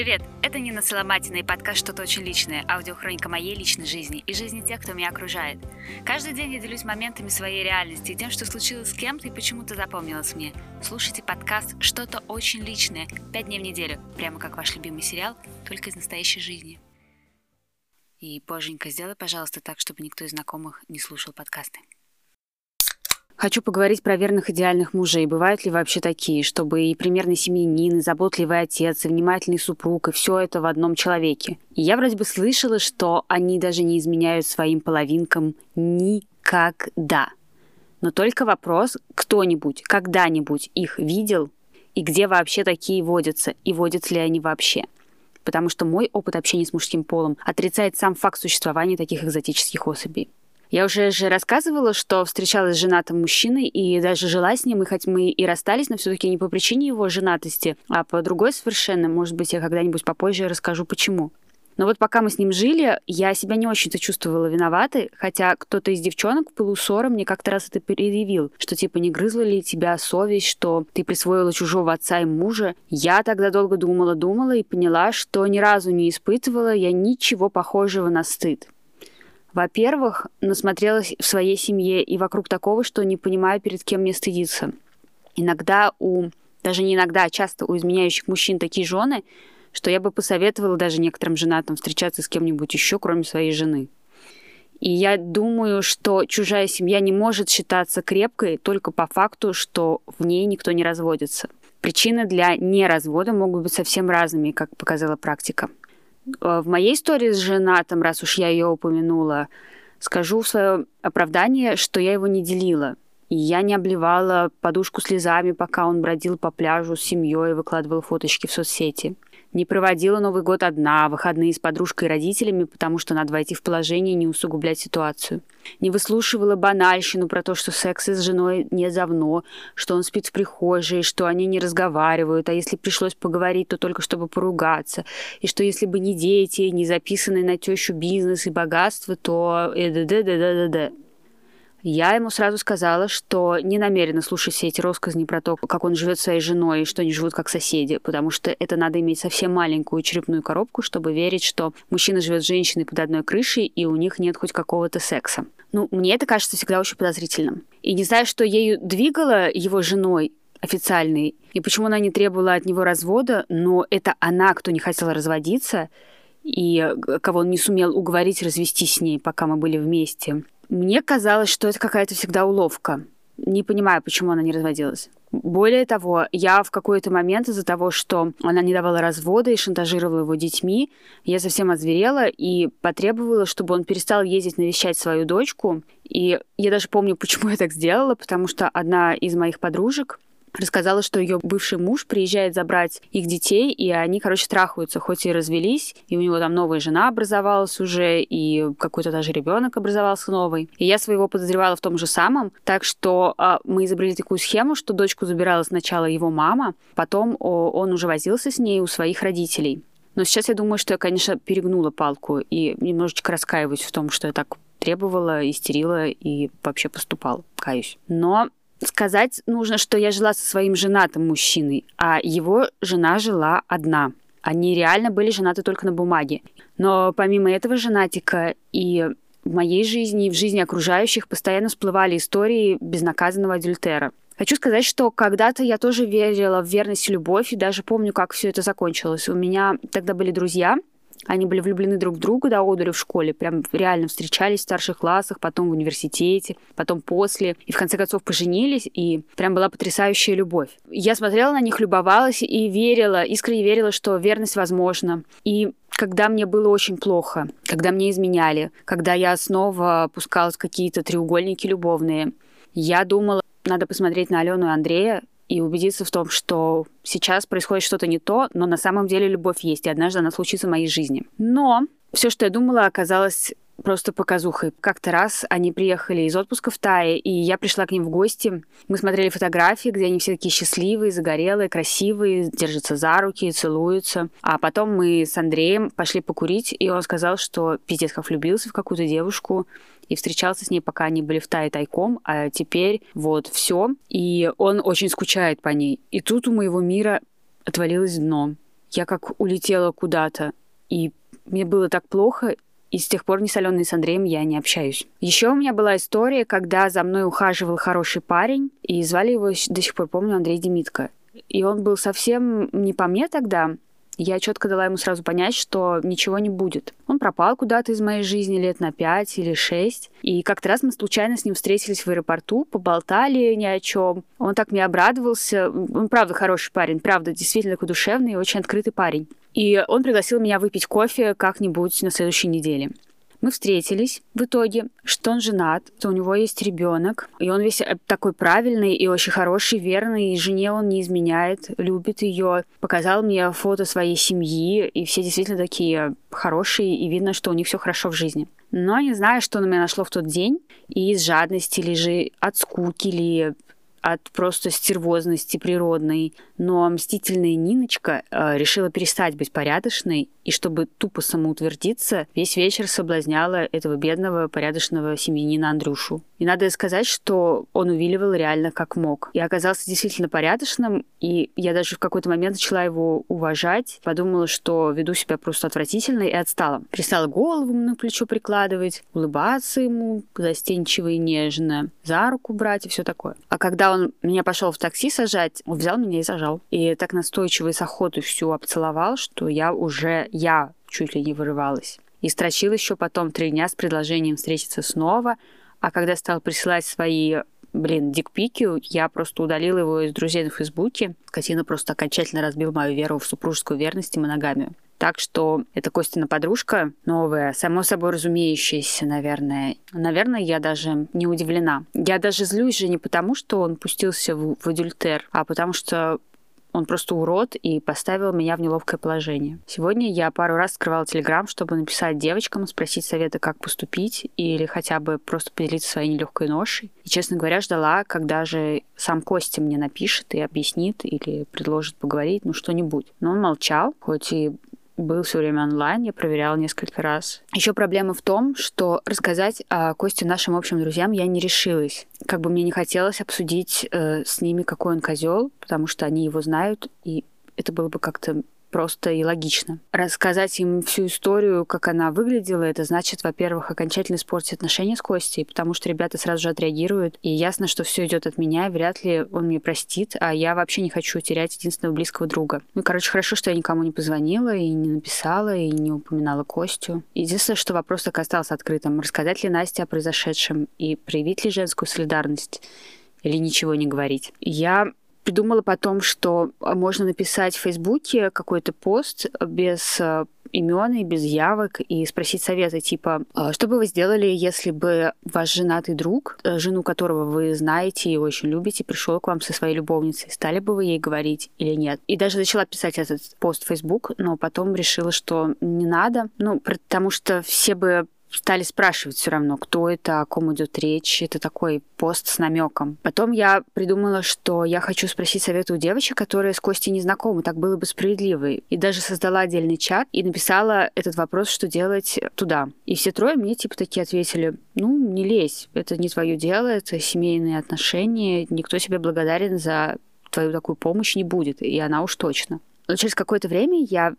Привет! Это Нина Соломатина и подкаст «Что-то очень личное» – аудиохроника моей личной жизни и жизни тех, кто меня окружает. Каждый день я делюсь моментами своей реальности и тем, что случилось с кем-то и почему-то запомнилось мне. Слушайте подкаст «Что-то очень личное» пять дней в неделю, прямо как ваш любимый сериал, только из настоящей жизни. И, Боженька, сделай, пожалуйста, так, чтобы никто из знакомых не слушал подкасты. Хочу поговорить про верных идеальных мужей. Бывают ли вообще такие, чтобы и примерный семьянин, и заботливый отец, и внимательный супруг, и все это в одном человеке? И я вроде бы слышала, что они даже не изменяют своим половинкам никогда. Но только вопрос, кто-нибудь когда-нибудь их видел, и где вообще такие водятся, и водятся ли они вообще. Потому что мой опыт общения с мужским полом отрицает сам факт существования таких экзотических особей. Я уже же рассказывала, что встречалась с женатым мужчиной и даже жила с ним, и хоть мы и расстались, но все-таки не по причине его женатости, а по другой совершенно. Может быть, я когда-нибудь попозже расскажу, почему. Но вот пока мы с ним жили, я себя не очень-то чувствовала виноватой, хотя кто-то из девчонок в пылу ссоры мне как-то раз это переявил, что типа не грызла ли тебя совесть, что ты присвоила чужого отца и мужа. Я тогда долго думала-думала и поняла, что ни разу не испытывала я ничего похожего на стыд. Во-первых, насмотрелась в своей семье и вокруг такого, что не понимаю, перед кем мне стыдиться. Иногда у, даже не иногда, а часто у изменяющих мужчин такие жены, что я бы посоветовала даже некоторым женатым встречаться с кем-нибудь еще, кроме своей жены. И я думаю, что чужая семья не может считаться крепкой только по факту, что в ней никто не разводится. Причины для неразвода могут быть совсем разными, как показала практика. Э, в моей истории с женатым, раз уж я ее упомянула, скажу в свое оправдание, что я его не делила. И я не обливала подушку слезами, пока он бродил по пляжу с семьей и выкладывал фоточки в соцсети не проводила Новый год одна, выходные с подружкой и родителями, потому что надо войти в положение и не усугублять ситуацию. Не выслушивала банальщину про то, что секс с женой не давно, что он спит в прихожей, что они не разговаривают, а если пришлось поговорить, то только чтобы поругаться, и что если бы не дети, не записанный на тещу бизнес и богатство, то... Э, да да да да да да я ему сразу сказала, что не намерена слушать все эти рассказни про то, как он живет своей женой и что они живут как соседи, потому что это надо иметь совсем маленькую черепную коробку, чтобы верить, что мужчина живет с женщиной под одной крышей и у них нет хоть какого-то секса. Ну, мне это кажется всегда очень подозрительным. И не знаю, что ею двигало его женой, официальной, и почему она не требовала от него развода, но это она, кто не хотела разводиться, и кого он не сумел уговорить развестись с ней, пока мы были вместе. Мне казалось, что это какая-то всегда уловка. Не понимаю, почему она не разводилась. Более того, я в какой-то момент из-за того, что она не давала развода и шантажировала его детьми, я совсем озверела и потребовала, чтобы он перестал ездить навещать свою дочку. И я даже помню, почему я так сделала, потому что одна из моих подружек рассказала, что ее бывший муж приезжает забрать их детей, и они, короче, трахаются, хоть и развелись, и у него там новая жена образовалась уже, и какой-то даже ребенок образовался новый. И я своего подозревала в том же самом, так что а, мы изобрели такую схему, что дочку забирала сначала его мама, потом о, он уже возился с ней у своих родителей. Но сейчас я думаю, что я, конечно, перегнула палку и немножечко раскаиваюсь в том, что я так требовала, истерила и вообще поступала, каюсь. Но Сказать нужно, что я жила со своим женатым мужчиной, а его жена жила одна. Они реально были женаты только на бумаге. Но помимо этого женатика и в моей жизни, и в жизни окружающих постоянно всплывали истории безнаказанного адюльтера. Хочу сказать, что когда-то я тоже верила в верность и любовь, и даже помню, как все это закончилось. У меня тогда были друзья, они были влюблены друг в друга до одури в школе, прям реально встречались в старших классах, потом в университете, потом после, и в конце концов поженились, и прям была потрясающая любовь. Я смотрела на них, любовалась и верила, искренне верила, что верность возможна. И когда мне было очень плохо, когда мне изменяли, когда я снова опускалась в какие-то треугольники любовные, я думала, надо посмотреть на Алену и Андрея и убедиться в том, что сейчас происходит что-то не то, но на самом деле любовь есть, и однажды она случится в моей жизни. Но все, что я думала, оказалось просто показухой. Как-то раз они приехали из отпуска в Тае, и я пришла к ним в гости. Мы смотрели фотографии, где они все такие счастливые, загорелые, красивые, держатся за руки, целуются. А потом мы с Андреем пошли покурить, и он сказал, что пиздец как влюбился в какую-то девушку, и встречался с ней, пока они были в Тае тайком, а теперь вот все. И он очень скучает по ней. И тут у моего мира отвалилось дно. я как улетела куда-то. И мне было так плохо, и с тех пор ни с с Андреем я не общаюсь. Еще у меня была история, когда за мной ухаживал хороший парень, и звали его, до сих пор помню, Андрей Демитко. И он был совсем не по мне тогда, я четко дала ему сразу понять, что ничего не будет. Он пропал куда-то из моей жизни лет на пять или шесть. И как-то раз мы случайно с ним встретились в аэропорту, поболтали ни о чем. Он так мне обрадовался. Он правда хороший парень, правда, действительно такой душевный и очень открытый парень. И он пригласил меня выпить кофе как-нибудь на следующей неделе. Мы встретились в итоге, что он женат, что у него есть ребенок, и он весь э, такой правильный и очень хороший, верный, и жене он не изменяет, любит ее. Показал мне фото своей семьи, и все действительно такие хорошие, и видно, что у них все хорошо в жизни. Но не знаю, что на меня нашло в тот день, и из жадности, или же от скуки, или от просто стервозности природной. Но мстительная Ниночка э, решила перестать быть порядочной, и чтобы тупо самоутвердиться, весь вечер соблазняла этого бедного порядочного семьянина Андрюшу. И надо сказать, что он увиливал реально как мог. И оказался действительно порядочным, и я даже в какой-то момент начала его уважать, подумала, что веду себя просто отвратительно и отстала. Перестала голову на плечо прикладывать, улыбаться ему застенчиво и нежно, за руку брать и все такое. А когда он меня пошел в такси сажать, он взял меня и сажал. И так настойчиво и с охотой всю обцеловал, что я уже, я чуть ли не вырывалась. И строчил еще потом три дня с предложением встретиться снова, а когда стал присылать свои блин, дикпики, я просто удалила его из друзей на Фейсбуке. Скотина просто окончательно разбил мою веру в супружескую верность и моногамию. Так что это Костина подружка новая, само собой разумеющаяся, наверное. Наверное, я даже не удивлена. Я даже злюсь же не потому, что он пустился в, в адюльтер, а потому что он просто урод и поставил меня в неловкое положение. Сегодня я пару раз скрывала Телеграм, чтобы написать девочкам, спросить совета, как поступить, или хотя бы просто поделиться своей нелегкой ношей. И, честно говоря, ждала, когда же сам Костя мне напишет и объяснит, или предложит поговорить, ну что-нибудь. Но он молчал, хоть и был все время онлайн, я проверяла несколько раз. Еще проблема в том, что рассказать о Косте нашим общим друзьям я не решилась. Как бы мне не хотелось обсудить э, с ними, какой он козел, потому что они его знают, и это было бы как-то просто и логично. Рассказать им всю историю, как она выглядела, это значит, во-первых, окончательно испортить отношения с Костей, потому что ребята сразу же отреагируют, и ясно, что все идет от меня, вряд ли он мне простит, а я вообще не хочу терять единственного близкого друга. Ну, короче, хорошо, что я никому не позвонила и не написала, и не упоминала Костю. Единственное, что вопрос так остался открытым. Рассказать ли Насте о произошедшем и проявить ли женскую солидарность? или ничего не говорить. Я придумала потом, что а, можно написать в Фейсбуке какой-то пост без а, имен и без явок и спросить совета, типа, «А что бы вы сделали, если бы ваш женатый друг, э, жену которого вы знаете и очень любите, пришел к вам со своей любовницей, стали бы вы ей говорить или нет? И даже начала писать этот пост в Facebook, но потом решила, что не надо, ну, потому что все бы стали спрашивать все равно, кто это, о ком идет речь. Это такой пост с намеком. Потом я придумала, что я хочу спросить совета у девочек, которые с Костей не знакомы. Так было бы справедливо. И даже создала отдельный чат и написала этот вопрос, что делать туда. И все трое мне типа такие ответили, ну, не лезь, это не твое дело, это семейные отношения, никто тебе благодарен за твою такую помощь не будет, и она уж точно. Но через какое-то время я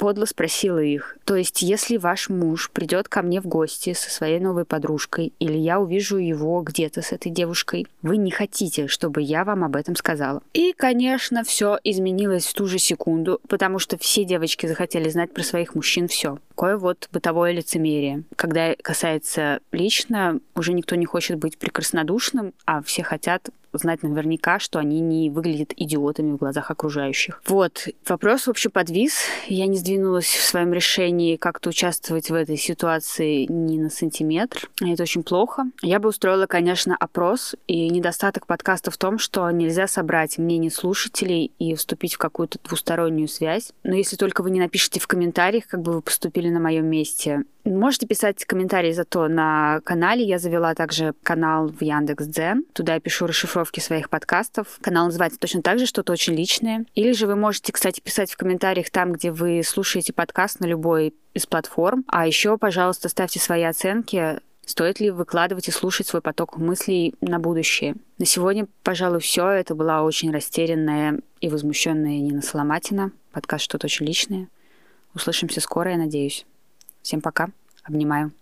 подло спросила их. То есть, если ваш муж придет ко мне в гости со своей новой подружкой, или я увижу его где-то с этой девушкой, вы не хотите, чтобы я вам об этом сказала. И, конечно, все изменилось в ту же секунду, потому что все девочки захотели знать про своих мужчин все. Такое вот бытовое лицемерие. Когда касается лично, уже никто не хочет быть прекраснодушным, а все хотят знать наверняка, что они не выглядят идиотами в глазах окружающих. Вот. Вопрос вообще подвис. Я не сдвинулась в своем решении как-то участвовать в этой ситуации ни на сантиметр. Это очень плохо. Я бы устроила, конечно, опрос. И недостаток подкаста в том, что нельзя собрать мнение слушателей и вступить в какую-то двустороннюю связь. Но если только вы не напишите в комментариях, как бы вы поступили на моем месте, Можете писать комментарии зато на канале. Я завела также канал в Яндекс.Дзен. Туда я пишу расшифровки своих подкастов. Канал называется точно так же, что-то очень личное. Или же вы можете, кстати, писать в комментариях там, где вы слушаете подкаст на любой из платформ. А еще, пожалуйста, ставьте свои оценки Стоит ли выкладывать и слушать свой поток мыслей на будущее? На сегодня, пожалуй, все. Это была очень растерянная и возмущенная Нина Соломатина. подкаст «Что-то очень личное». Услышимся скоро, я надеюсь. Всем пока. Обнимаю.